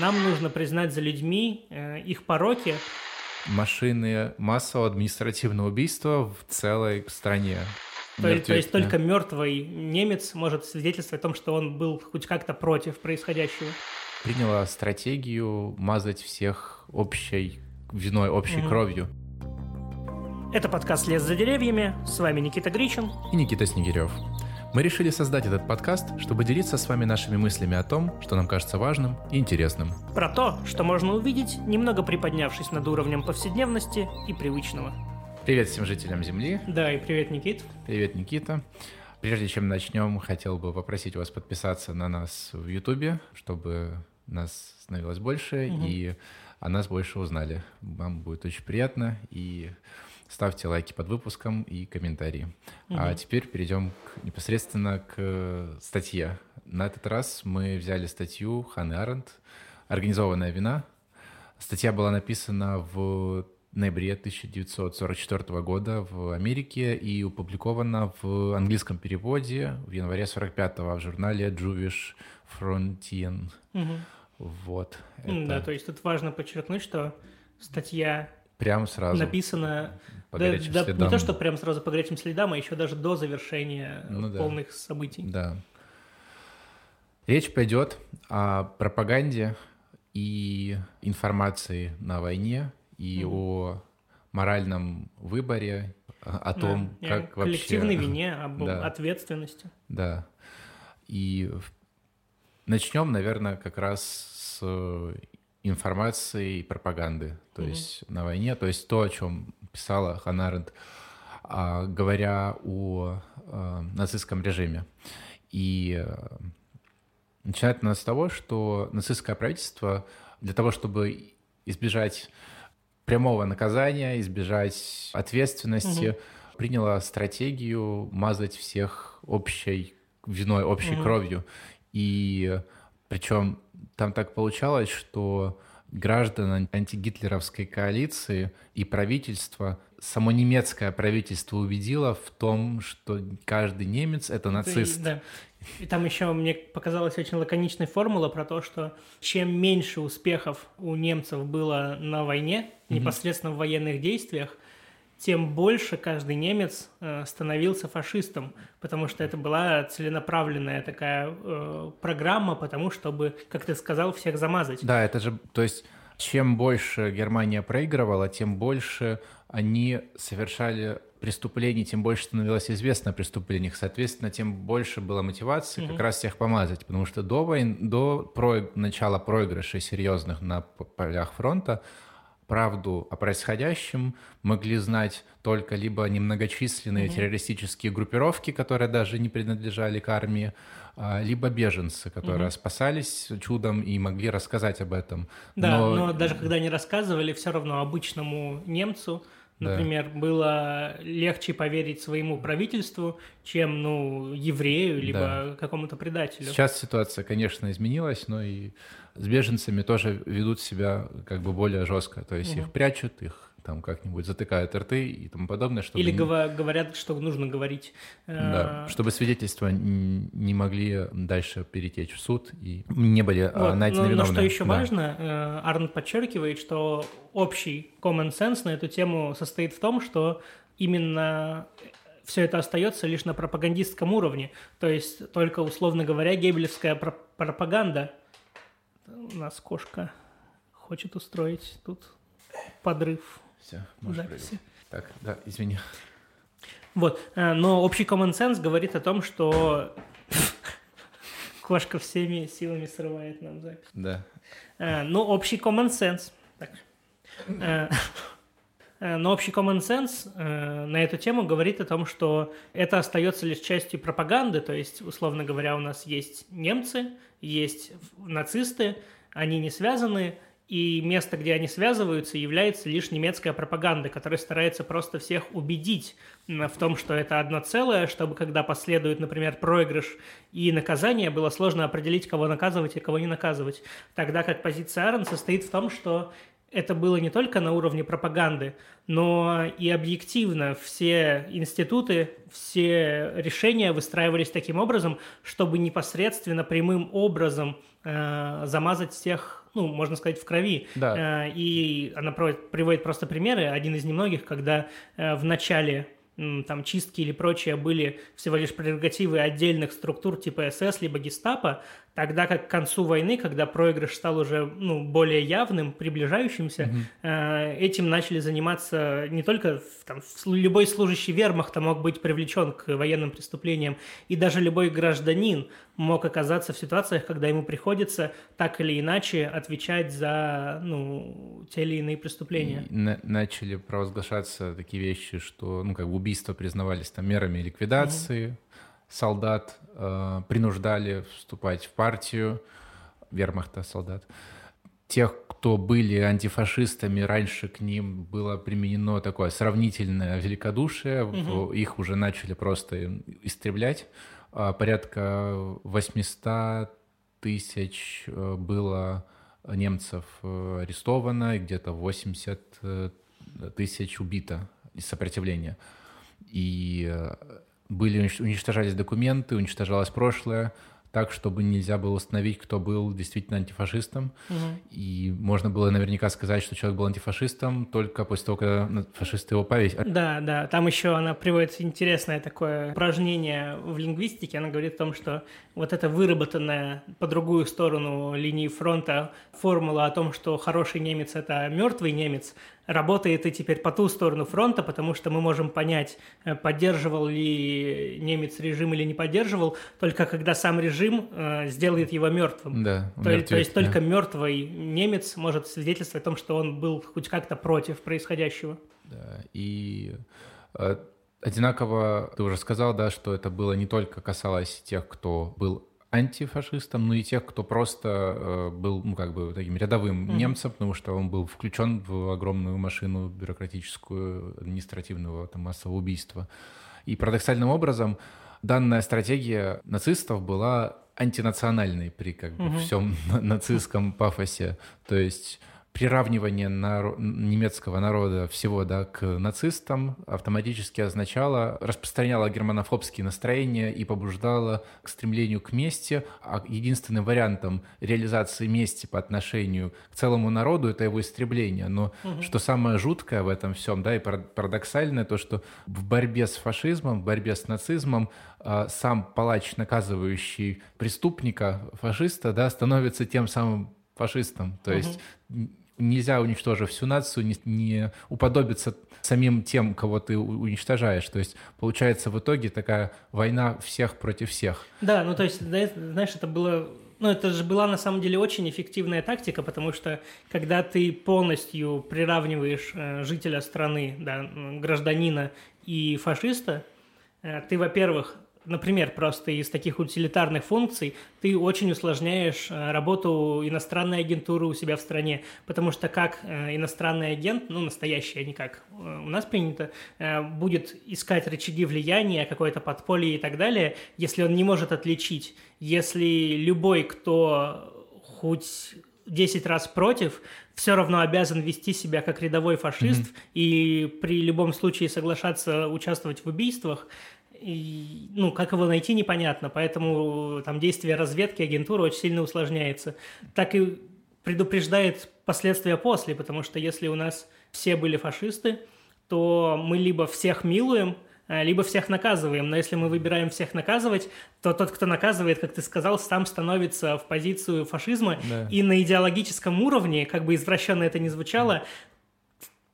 Нам нужно признать за людьми э, их пороки. Машины массового административного убийства в целой стране. То, есть, то есть только мертвый немец может свидетельствовать о том, что он был хоть как-то против происходящего. Приняла стратегию мазать всех общей виной, общей угу. кровью. Это подкаст «Лес за деревьями». С вами Никита Гричин. И Никита Снегирев. Мы решили создать этот подкаст, чтобы делиться с вами нашими мыслями о том, что нам кажется важным и интересным. Про то, что можно увидеть, немного приподнявшись над уровнем повседневности и привычного. Привет всем жителям Земли. Да, и привет, Никит. Привет, Никита. Прежде чем начнем, хотел бы попросить вас подписаться на нас в Ютубе, чтобы нас становилось больше угу. и о нас больше узнали. Вам будет очень приятно и ставьте лайки под выпуском и комментарии. Угу. А теперь перейдем к, непосредственно к статье. На этот раз мы взяли статью Ханны Аренд «Организованная вина». Статья была написана в ноябре 1944 года в Америке и опубликована в английском переводе в январе 45 в журнале Jewish Frontier. Угу. Вот. Это... Да, то есть тут важно подчеркнуть, что статья Прям сразу. Написано по да, горячим да, следам. Не то, что прям сразу по горячим следам, а еще даже до завершения ну, полных да. событий. Да. Речь пойдет о пропаганде и информации на войне и mm. о моральном выборе, о том, да, как вообще... Коллективной вине, об да. ответственности. Да. И начнем, наверное, как раз с информации и пропаганды, то mm-hmm. есть на войне, то есть то, о чем писала Ханна а, говоря о а, нацистском режиме. И а, начинает она с того, что нацистское правительство для того, чтобы избежать прямого наказания, избежать ответственности, угу. приняло стратегию мазать всех общей виной, общей угу. кровью. И причем там так получалось, что граждан антигитлеровской коалиции и правительство, само немецкое правительство убедило в том, что каждый немец — это нацист. И, да. И там еще мне показалась очень лаконичная формула про то, что чем меньше успехов у немцев было на войне, непосредственно в военных действиях, тем больше каждый немец э, становился фашистом, потому что это была целенаправленная такая э, программа, потому чтобы, как ты сказал, всех замазать. Да, это же, то есть, чем больше Германия проигрывала, тем больше они совершали преступлений, тем больше становилось известно о преступлениях, соответственно, тем больше было мотивации mm-hmm. как раз всех помазать, потому что до, войн, до про, начала проигрышей серьезных на полях фронта правду о происходящем могли знать только либо немногочисленные mm-hmm. террористические группировки, которые даже не принадлежали к армии, а, либо беженцы, которые mm-hmm. спасались чудом и могли рассказать об этом. Да, но... но даже когда они рассказывали, все равно обычному немцу Например, да. было легче поверить своему правительству, чем, ну, еврею, либо да. какому-то предателю. Сейчас ситуация, конечно, изменилась, но и с беженцами тоже ведут себя как бы более жестко. То есть угу. их прячут, их там как-нибудь затыкают рты и тому подобное. Чтобы Или не... говорят, что нужно говорить. Да, э, чтобы свидетельства не могли дальше перетечь в суд и не были э, вот, найдены но, виновные. Но что еще да. важно, э, Арн подчеркивает, что общий common sense на эту тему состоит в том, что именно все это остается лишь на пропагандистском уровне. То есть только, условно говоря, гебелевская пропаганда. У нас кошка хочет устроить тут подрыв. Все, можешь записи. Так, да, извини. Вот, э, но общий common sense говорит о том, что кошка всеми силами срывает нам запись. Да. Но общий common sense. Так. Э, но общий common sense на эту тему говорит о том, что это остается лишь частью пропаганды, то есть, условно говоря, у нас есть немцы, есть нацисты, они не связаны, и место, где они связываются, является лишь немецкая пропаганда, которая старается просто всех убедить в том, что это одно целое, чтобы когда последует, например, проигрыш и наказание, было сложно определить, кого наказывать и кого не наказывать. Тогда как позиция Аарон состоит в том, что это было не только на уровне пропаганды, но и объективно все институты, все решения выстраивались таким образом, чтобы непосредственно прямым образом э, замазать всех ну, можно сказать, в крови. Да. Э, и она приводит просто примеры, один из немногих, когда э, в начале там чистки или прочее были всего лишь прерогативы отдельных структур типа СС либо гестапо, Тогда как к концу войны, когда проигрыш стал уже ну, более явным, приближающимся, mm-hmm. этим начали заниматься не только там, любой служащий вермахта мог быть привлечен к военным преступлениям, и даже любой гражданин мог оказаться в ситуациях, когда ему приходится так или иначе отвечать за ну, те или иные преступления. И на- начали провозглашаться такие вещи, что ну, как бы убийства признавались там мерами ликвидации. Mm-hmm солдат э, принуждали вступать в партию, вермахта солдат. Тех, кто были антифашистами, раньше к ним было применено такое сравнительное великодушие, угу. их уже начали просто истреблять. А порядка 800 тысяч э, было немцев э, арестовано, и где-то 80 э, тысяч убито из сопротивления. И были уничтожались документы, уничтожалось прошлое, так, чтобы нельзя было установить, кто был действительно антифашистом. Угу. И можно было наверняка сказать, что человек был антифашистом только после того, когда фашисты его повесили. Да, да. Там еще она приводит интересное такое упражнение в лингвистике. Она говорит о том, что вот эта выработанная по другую сторону линии фронта формула о том, что хороший немец – это мертвый немец, работает и теперь по ту сторону фронта, потому что мы можем понять, э, поддерживал ли немец режим или не поддерживал, только когда сам режим э, сделает его мертвым. Да, то, мертвец, то есть да. только мертвый немец может свидетельствовать о том, что он был хоть как-то против происходящего. Да, и э, одинаково ты уже сказал, да, что это было не только касалось тех, кто был антифашистом, но и тех, кто просто э, был, ну, как бы таким рядовым mm-hmm. немцем, потому что он был включен в огромную машину бюрократическую, административного там, массового убийства. И парадоксальным образом данная стратегия нацистов была антинациональной при как бы mm-hmm. всем нацистском пафосе. То есть приравнивание наро- немецкого народа всего да, к нацистам автоматически означало, распространяло германофобские настроения и побуждало к стремлению к мести, а единственным вариантом реализации мести по отношению к целому народу это его истребление. Но угу. что самое жуткое в этом всем, да, и парадоксальное, то, что в борьбе с фашизмом, в борьбе с нацизмом а, сам палач, наказывающий преступника, фашиста, да, становится тем самым фашистом. То угу. есть нельзя, уничтожив всю нацию, не, не уподобиться самим тем, кого ты уничтожаешь. То есть получается в итоге такая война всех против всех. Да, ну то есть, знаешь, это было ну, это же была на самом деле очень эффективная тактика, потому что когда ты полностью приравниваешь э, жителя страны, да, гражданина и фашиста, э, ты, во-первых, например, просто из таких утилитарных функций ты очень усложняешь э, работу иностранной агентуры у себя в стране, потому что как э, иностранный агент, ну, настоящий, а не как э, у нас принято, будет искать рычаги влияния, какое-то подполье и так далее, если он не может отличить, если любой, кто хоть 10 раз против, все равно обязан вести себя как рядовой фашист mm-hmm. и при любом случае соглашаться участвовать в убийствах, и, ну, как его найти, непонятно, поэтому там действие разведки, агентуры очень сильно усложняется. Так и предупреждает последствия после, потому что если у нас все были фашисты, то мы либо всех милуем, а, либо всех наказываем. Но если мы выбираем всех наказывать, то тот, кто наказывает, как ты сказал, сам становится в позицию фашизма. Да. И на идеологическом уровне, как бы извращенно это ни звучало,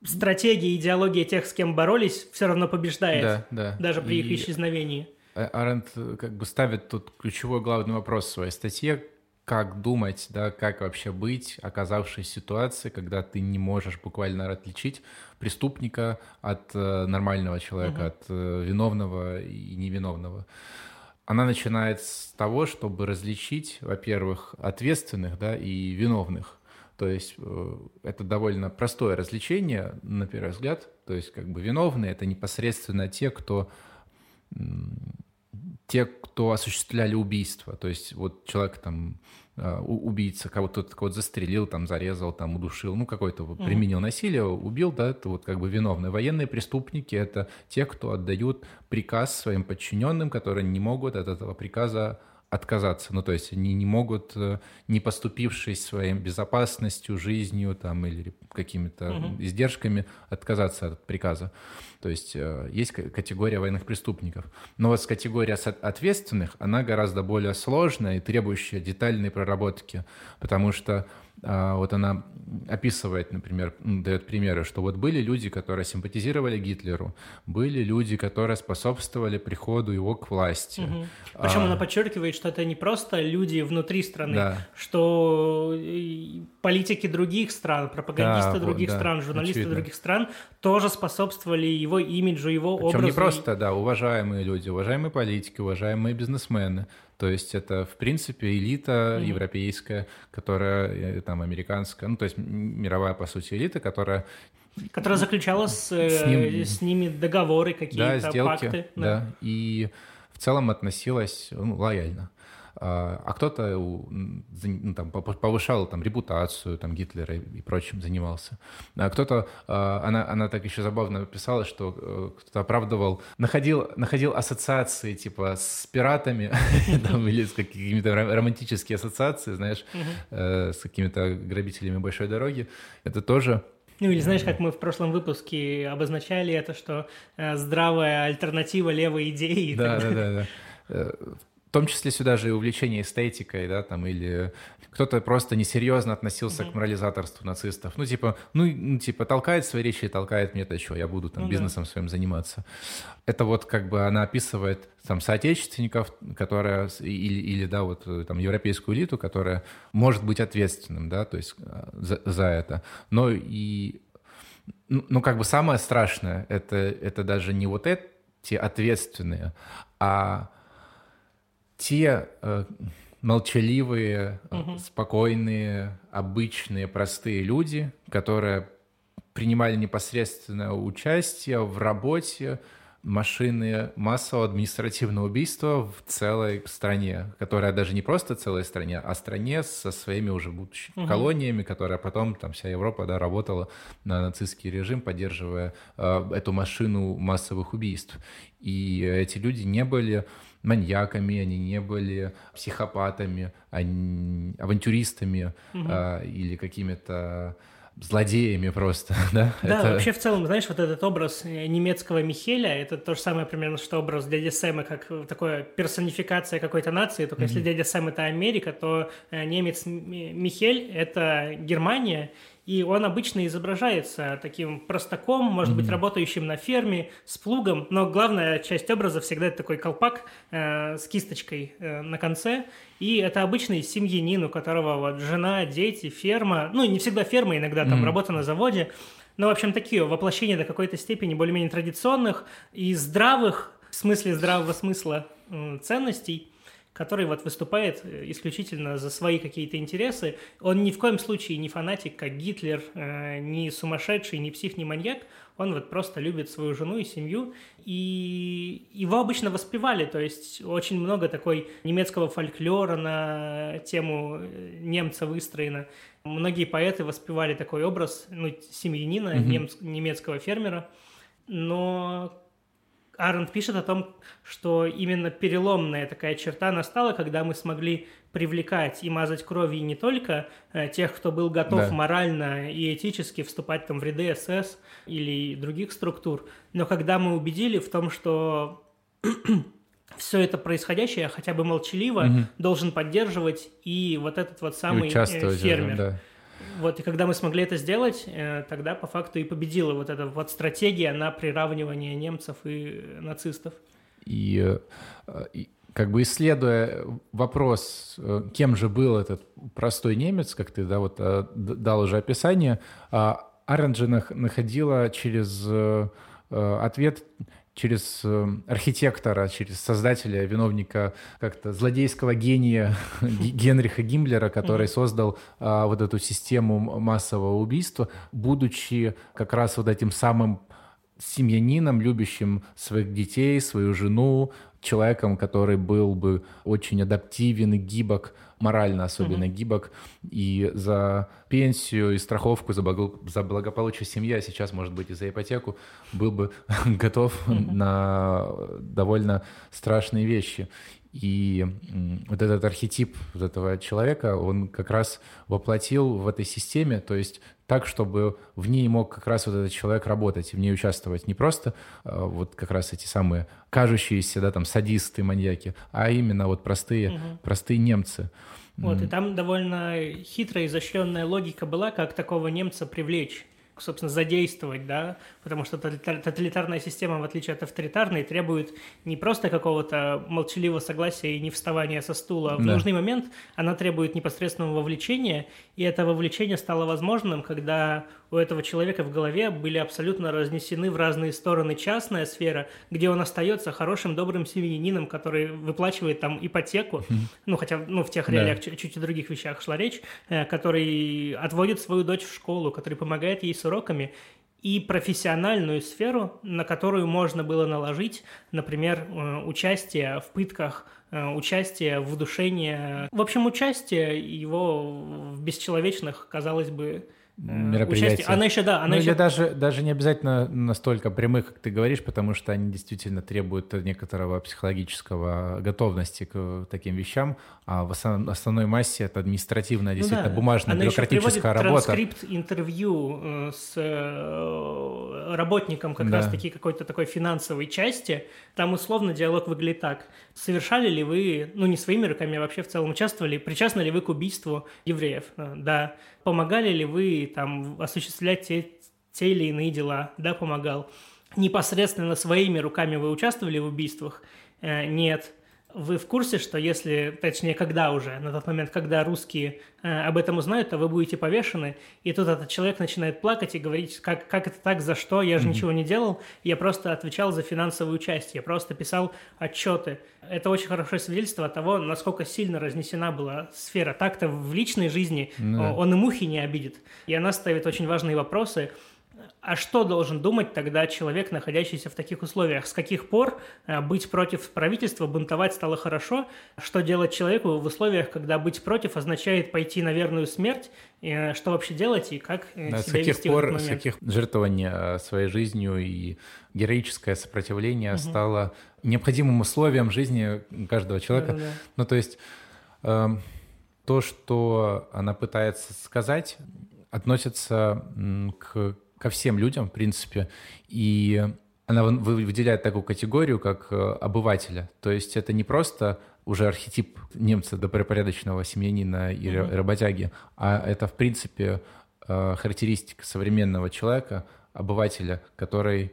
стратегия, идеология тех, с кем боролись, все равно побеждает. Да, да. Даже при и их исчезновении. А, Аренд э, как бы ставит тут ключевой главный вопрос в своей статье, как думать, да, как вообще быть, оказавшись в ситуации, когда ты не можешь буквально отличить преступника от э, нормального человека, угу. от э, виновного и невиновного. Она начинает с того, чтобы различить, во-первых, ответственных, да, и виновных. То есть э, это довольно простое развлечение, на первый взгляд. То есть как бы виновные — это непосредственно те, кто те, кто осуществляли убийство. То есть вот человек там а, убийца, кого-то кого застрелил, там, зарезал, там, удушил, ну, какой-то mm-hmm. применил насилие, убил, да, это вот как бы виновные. Военные преступники — это те, кто отдают приказ своим подчиненным, которые не могут от этого приказа отказаться. Ну, то есть они не могут, э, не поступившись своей безопасностью, жизнью там, или какими-то угу. издержками, отказаться от приказа. То есть э, есть категория военных преступников. Но вот с категорией ответственных, она гораздо более сложная и требующая детальной проработки, потому что вот она описывает, например, дает примеры, что вот были люди, которые симпатизировали Гитлеру, были люди, которые способствовали приходу его к власти. Угу. Причем а... она подчеркивает, что это не просто люди внутри страны, да. что политики других стран, пропагандисты да, других да, стран, журналисты очевидно. других стран тоже способствовали его имиджу, его Причем образу. не просто, да, уважаемые люди, уважаемые политики, уважаемые бизнесмены. То есть это, в принципе, элита mm-hmm. европейская, которая, э, там, американская, ну, то есть мировая, по сути, элита, которая Которая заключала с, с, ним, э, с ними договоры какие-то, да, сделки, пакты. Да. да, и в целом относилась ну, лояльно. А кто-то ну, там, повышал там, репутацию там, Гитлера и прочим занимался. А кто-то, а, она, она так еще забавно писала, что э, кто-то оправдывал, находил, находил ассоциации типа с пиратами там, или с какими-то романтические ассоциации, знаешь, э, с какими-то грабителями большой дороги. Это тоже ну или знаешь, как мы в прошлом выпуске обозначали это, что э, здравая альтернатива левой идеи. Да, да, да, да. В том числе сюда же и увлечение эстетикой, да, там, или кто-то просто несерьезно относился mm-hmm. к морализаторству нацистов. Ну, типа, ну, ну, типа, толкает свои речи, толкает мне-то что, я буду там ну, бизнесом да. своим заниматься. Это вот как бы она описывает там соотечественников, которая, или, или, да, вот там европейскую элиту, которая может быть ответственным, да, то есть а, за, за это. Но и, ну, ну, как бы самое страшное, это, это даже не вот эти ответственные, а те э, молчаливые, угу. спокойные, обычные, простые люди, которые принимали непосредственное участие в работе машины массового административного убийства в целой стране, которая даже не просто целой стране, а стране со своими уже будущими угу. колониями, которая потом, там вся Европа, да, работала на нацистский режим, поддерживая э, эту машину массовых убийств. И эти люди не были маньяками, они не были психопатами, они, авантюристами угу. а, или какими-то злодеями просто, да? Да, это... вообще в целом, знаешь, вот этот образ немецкого Михеля, это то же самое примерно, что образ дяди Сэма, как такое персонификация какой-то нации, только mm-hmm. если дядя Сэм это Америка, то э, немец Михель это Германия, и он обычно изображается таким простаком, может mm-hmm. быть, работающим на ферме, с плугом, но главная часть образа всегда это такой колпак э, с кисточкой э, на конце, и это обычный семьянин, у которого вот жена, дети, ферма, ну, не всегда ферма, иногда там mm-hmm. работа на заводе, но, в общем, такие воплощения до какой-то степени более-менее традиционных и здравых, в смысле здравого смысла э, ценностей – который вот выступает э, исключительно за свои какие-то интересы. Он ни в коем случае не фанатик, как Гитлер, э, не сумасшедший, не псих, не маньяк. Он вот просто любит свою жену и семью. И его обычно воспевали, то есть очень много такой немецкого фольклора на тему э, немца выстроено. Многие поэты воспевали такой образ ну, семьянина, mm-hmm. немц, немецкого фермера. Но Арент пишет о том, что именно переломная такая черта настала, когда мы смогли привлекать и мазать кровью не только э, тех, кто был готов да. морально и этически вступать там в ряды СС или других структур, но когда мы убедили в том, что все это происходящее хотя бы молчаливо угу. должен поддерживать и вот этот вот самый э, фермер. Да. Вот, и когда мы смогли это сделать, э, тогда по факту и победила вот эта вот стратегия на приравнивание немцев и нацистов. И, э, и как бы исследуя вопрос, э, кем же был этот простой немец, как ты да, вот, дал уже описание, а Аренджи находила через ответ через э, архитектора, через создателя, виновника как-то злодейского гения Генриха Гиммлера, который создал а, вот эту систему массового убийства, будучи как раз вот этим самым семьянином, любящим своих детей, свою жену, человеком, который был бы очень адаптивен и гибок, морально особенно mm-hmm. гибок, и за пенсию и страховку, за, благо, за благополучие семьи, а сейчас, может быть, и за ипотеку, был бы готов mm-hmm. на довольно страшные вещи. И вот этот архетип вот этого человека, он как раз воплотил в этой системе, то есть так, чтобы в ней мог как раз вот этот человек работать и в ней участвовать. Не просто а, вот как раз эти самые кажущиеся, да, там, садисты, маньяки, а именно вот простые, угу. простые немцы. Вот, и там довольно хитрая, изощренная логика была, как такого немца привлечь собственно, задействовать, да, потому что тоталитарная система, в отличие от авторитарной, требует не просто какого-то молчаливого согласия и не вставания со стула. В да. нужный момент она требует непосредственного вовлечения, и это вовлечение стало возможным, когда у этого человека в голове были абсолютно разнесены в разные стороны частная сфера, где он остается хорошим, добрым семьянином, который выплачивает там ипотеку, ну, хотя, ну, в тех реалиях да. чуть-чуть о других вещах шла речь, э, который отводит свою дочь в школу, который помогает ей с уроками, и профессиональную сферу, на которую можно было наложить, например, э, участие в пытках, э, участие в удушении, в общем, участие его в бесчеловечных, казалось бы, Э, мероприятия. Она еще, да, она ну, еще... Или даже, даже не обязательно настолько прямых, как ты говоришь, потому что они действительно требуют некоторого психологического готовности к таким вещам, а в основной массе это административная, действительно, ну, да. бумажная, она бюрократическая работа. транскрипт интервью э, с э, работником как да. раз-таки какой-то такой финансовой части. Там условно диалог выглядит так. Совершали ли вы, ну не своими руками, а вообще в целом участвовали, причастны ли вы к убийству евреев? Да помогали ли вы там осуществлять те, те или иные дела? Да, помогал. Непосредственно своими руками вы участвовали в убийствах? Э, нет. Вы в курсе, что если, точнее, когда уже, на тот момент, когда русские э, об этом узнают, то вы будете повешены, и тут этот человек начинает плакать и говорить, как, как это так, за что, я же mm-hmm. ничего не делал, я просто отвечал за финансовую часть, я просто писал отчеты. Это очень хорошее свидетельство того, насколько сильно разнесена была сфера. Так-то в личной жизни mm-hmm. он и мухи не обидит, и она ставит очень важные вопросы, а что должен думать тогда человек, находящийся в таких условиях? С каких пор э, быть против правительства, бунтовать стало хорошо? Что делать человеку в условиях, когда быть против означает пойти на верную смерть? И что вообще делать и как э, да, себя с каких вести пор, в этот момент? С каких жертвование своей жизнью и героическое сопротивление угу. стало необходимым условием жизни каждого человека? Да, да. Ну, то есть э, то, что она пытается сказать, относится к ко всем людям, в принципе, и она выделяет такую категорию, как э, обывателя. То есть это не просто уже архетип немца добропорядочного семьянина и mm-hmm. работяги, а это, в принципе, э, характеристика современного человека, обывателя, который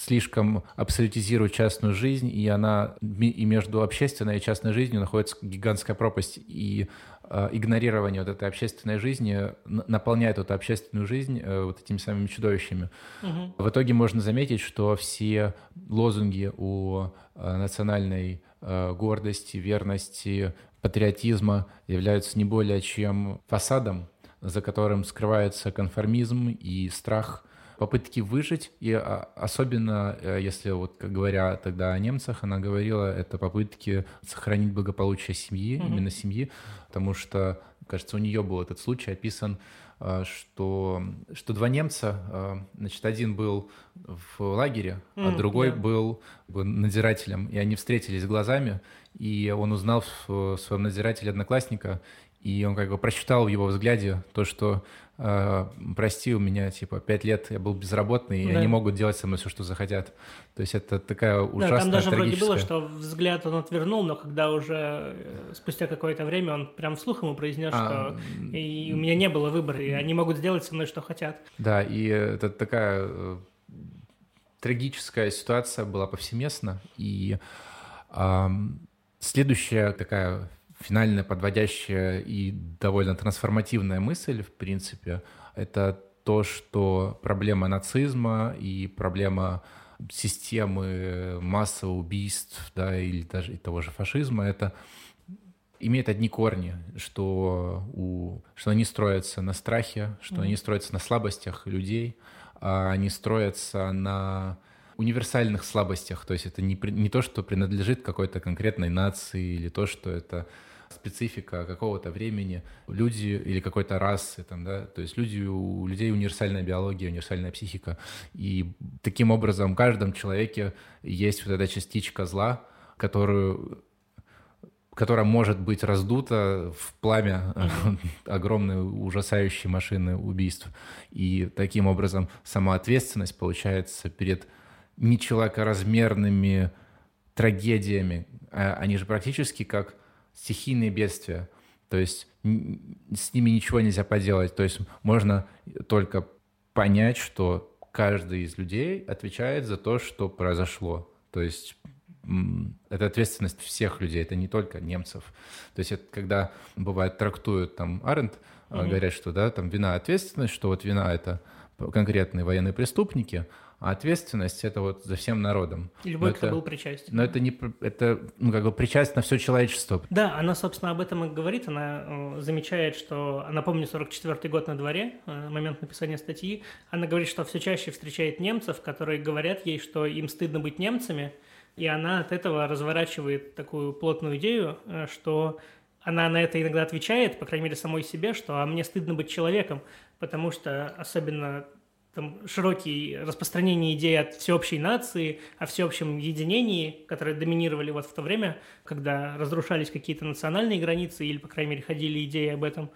слишком абсолютизирует частную жизнь, и она и между общественной и частной жизнью находится гигантская пропасть. И Э, игнорирование вот этой общественной жизни наполняет эту общественную жизнь э, вот этими самыми чудовищами. Угу. В итоге можно заметить, что все лозунги у э, национальной гордости, верности, патриотизма являются не более чем фасадом, за которым скрывается конформизм и страх попытки выжить, и а, особенно, если вот, как говоря тогда о немцах, она говорила, это попытки сохранить благополучие семьи, mm именно семьи, потому что, кажется, у нее был этот случай описан, э, что, что два немца, э, значит, один был в лагере, mm, а другой yeah. был надзирателем, и они встретились глазами, и он узнал в своем надзирателе одноклассника, и он как бы прочитал в его взгляде то, что э, прости, у меня типа пять лет я был безработный, да. и они могут делать со мной все, что захотят. То есть это такая ужасная, да, там даже трагическая... вроде было, что взгляд он отвернул, но когда уже э, спустя какое-то время он прям вслух ему произнес, а... что и у меня не было выбора, и они могут сделать со мной, что хотят. Да, и это такая э, трагическая ситуация была повсеместно, и э, следующая такая финальная подводящая и довольно трансформативная мысль, в принципе, это то, что проблема нацизма и проблема системы массовых убийств, да, или даже и того же фашизма, это имеет одни корни, что, у, что они строятся на страхе, что mm-hmm. они строятся на слабостях людей, а они строятся на универсальных слабостях. То есть это не, не то, что принадлежит какой-то конкретной нации или то, что это специфика какого-то времени, люди или какой-то расы, там, да, то есть люди, у людей универсальная биология, универсальная психика, и таким образом в каждом человеке есть вот эта частичка зла, которую которая может быть раздута в пламя огромной ужасающей машины убийств. И таким образом сама ответственность получается перед нечеловекоразмерными трагедиями. А они же практически как стихийные бедствия. То есть с ними ничего нельзя поделать. То есть можно только понять, что каждый из людей отвечает за то, что произошло. То есть это ответственность всех людей, это не только немцев. То есть это когда бывает трактуют там Аренд, угу. говорят, что да, там вина ответственность, что вот вина это конкретные военные преступники, а ответственность это вот за всем народом. любой, но кто это, был причастен. Но это не это ну, как бы причастен на все человечество. Да, она, собственно, об этом и говорит. Она э, замечает, что, напомню, 44-й год на дворе, э, момент написания статьи, она говорит, что все чаще встречает немцев, которые говорят ей, что им стыдно быть немцами, и она от этого разворачивает такую плотную идею, э, что она на это иногда отвечает, по крайней мере, самой себе, что «а мне стыдно быть человеком», потому что особенно там, широкие распространение идеи от всеобщей нации, о всеобщем единении, которые доминировали вот в то время, когда разрушались какие-то национальные границы, или, по крайней мере, ходили идеи об этом,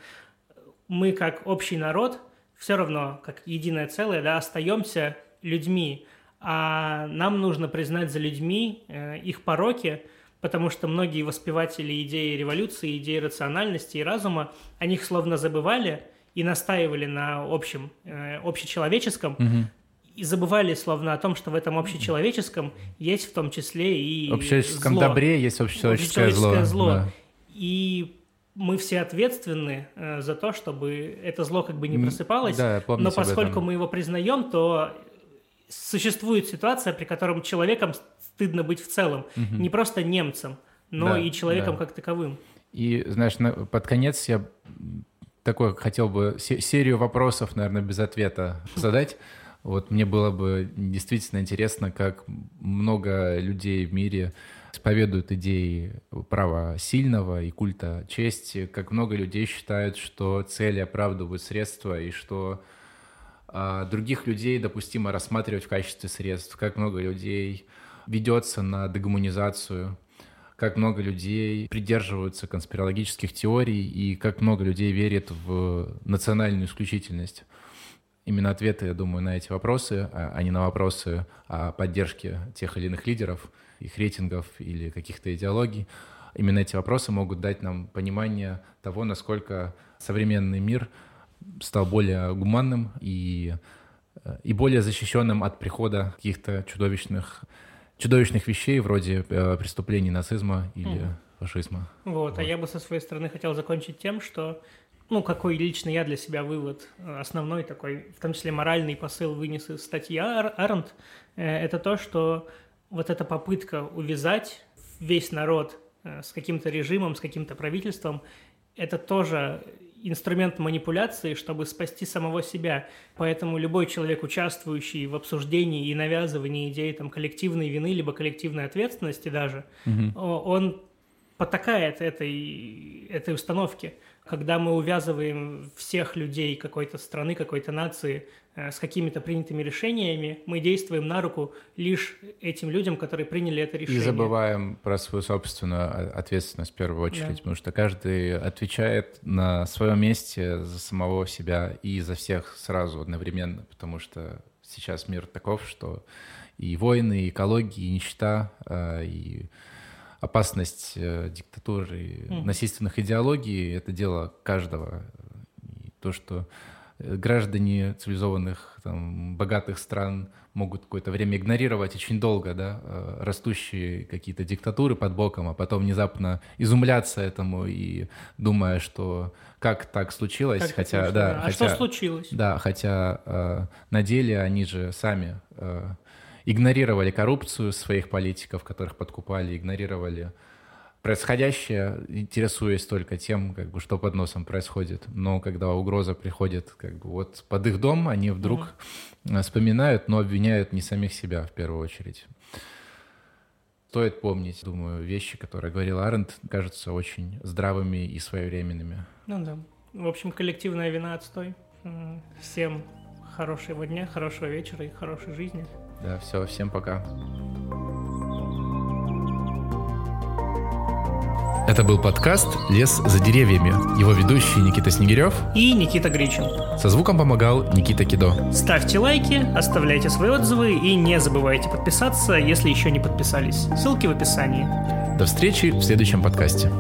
мы как общий народ все равно, как единое целое, да, остаемся людьми, а нам нужно признать за людьми э, их пороки, потому что многие воспеватели идеи революции, идеи рациональности и разума, о них словно забывали и настаивали на общем, э, общечеловеческом, угу. и забывали словно о том, что в этом общечеловеческом есть в том числе и общечеловеческом зло. добре есть общечеловеческое, общечеловеческое зло. зло. Да. И мы все ответственны э, за то, чтобы это зло как бы не просыпалось, да, но поскольку мы его признаем, то существует ситуация, при котором человеком стыдно быть в целом. Угу. Не просто немцем, но да, и человеком да. как таковым. И, знаешь, на, под конец я такой хотел бы серию вопросов, наверное, без ответа задать. Вот мне было бы действительно интересно, как много людей в мире исповедуют идеи права сильного и культа чести, как много людей считают, что цели оправдывают средства и что а других людей допустимо рассматривать в качестве средств, как много людей ведется на дегуманизацию, как много людей придерживаются конспирологических теорий и как много людей верит в национальную исключительность. Именно ответы, я думаю, на эти вопросы, а, а не на вопросы о поддержке тех или иных лидеров, их рейтингов или каких-то идеологий. Именно эти вопросы могут дать нам понимание того, насколько современный мир — стал более гуманным и, э, и более защищенным от прихода каких-то чудовищных, чудовищных вещей вроде э, преступлений нацизма или mm. фашизма. Вот, вот, а я бы со своей стороны хотел закончить тем, что ну, какой лично я для себя вывод, э, основной такой, в том числе моральный посыл вынес из статьи Ар Арнт, это то, что вот эта попытка увязать весь народ с каким-то режимом, с каким-то правительством, это тоже инструмент манипуляции, чтобы спасти самого себя. Поэтому любой человек, участвующий в обсуждении и навязывании идеи там, коллективной вины либо коллективной ответственности даже, угу. он потакает этой, этой установке. Когда мы увязываем всех людей какой-то страны, какой-то нации э, с какими-то принятыми решениями, мы действуем на руку лишь этим людям, которые приняли это решение. И забываем про свою собственную ответственность в первую очередь, да. потому что каждый отвечает на своем месте за самого себя и за всех сразу одновременно, потому что сейчас мир таков, что и войны, и экология, и нищета, э, и опасность э, диктатуры, mm. насильственных идеологий — это дело каждого. И то, что э, граждане цивилизованных, там, богатых стран могут какое-то время игнорировать очень долго, да, э, растущие какие-то диктатуры под боком, а потом внезапно изумляться этому и думая, что как так случилось, как хотя, случилось, да, а хотя, что случилось? Да, хотя э, на деле они же сами э, игнорировали коррупцию своих политиков, которых подкупали, игнорировали происходящее, интересуясь только тем, как бы, что под носом происходит. Но когда угроза приходит как бы, вот под их дом, они вдруг mm-hmm. вспоминают, но обвиняют не самих себя в первую очередь. Стоит помнить, думаю, вещи, которые говорил Арендт, кажутся очень здравыми и своевременными. Ну да. В общем, коллективная вина отстой. Всем хорошего дня, хорошего вечера и хорошей жизни. Да, все, всем пока. Это был подкаст «Лес за деревьями». Его ведущие Никита Снегирев и Никита Гричин. Со звуком помогал Никита Кидо. Ставьте лайки, оставляйте свои отзывы и не забывайте подписаться, если еще не подписались. Ссылки в описании. До встречи в следующем подкасте.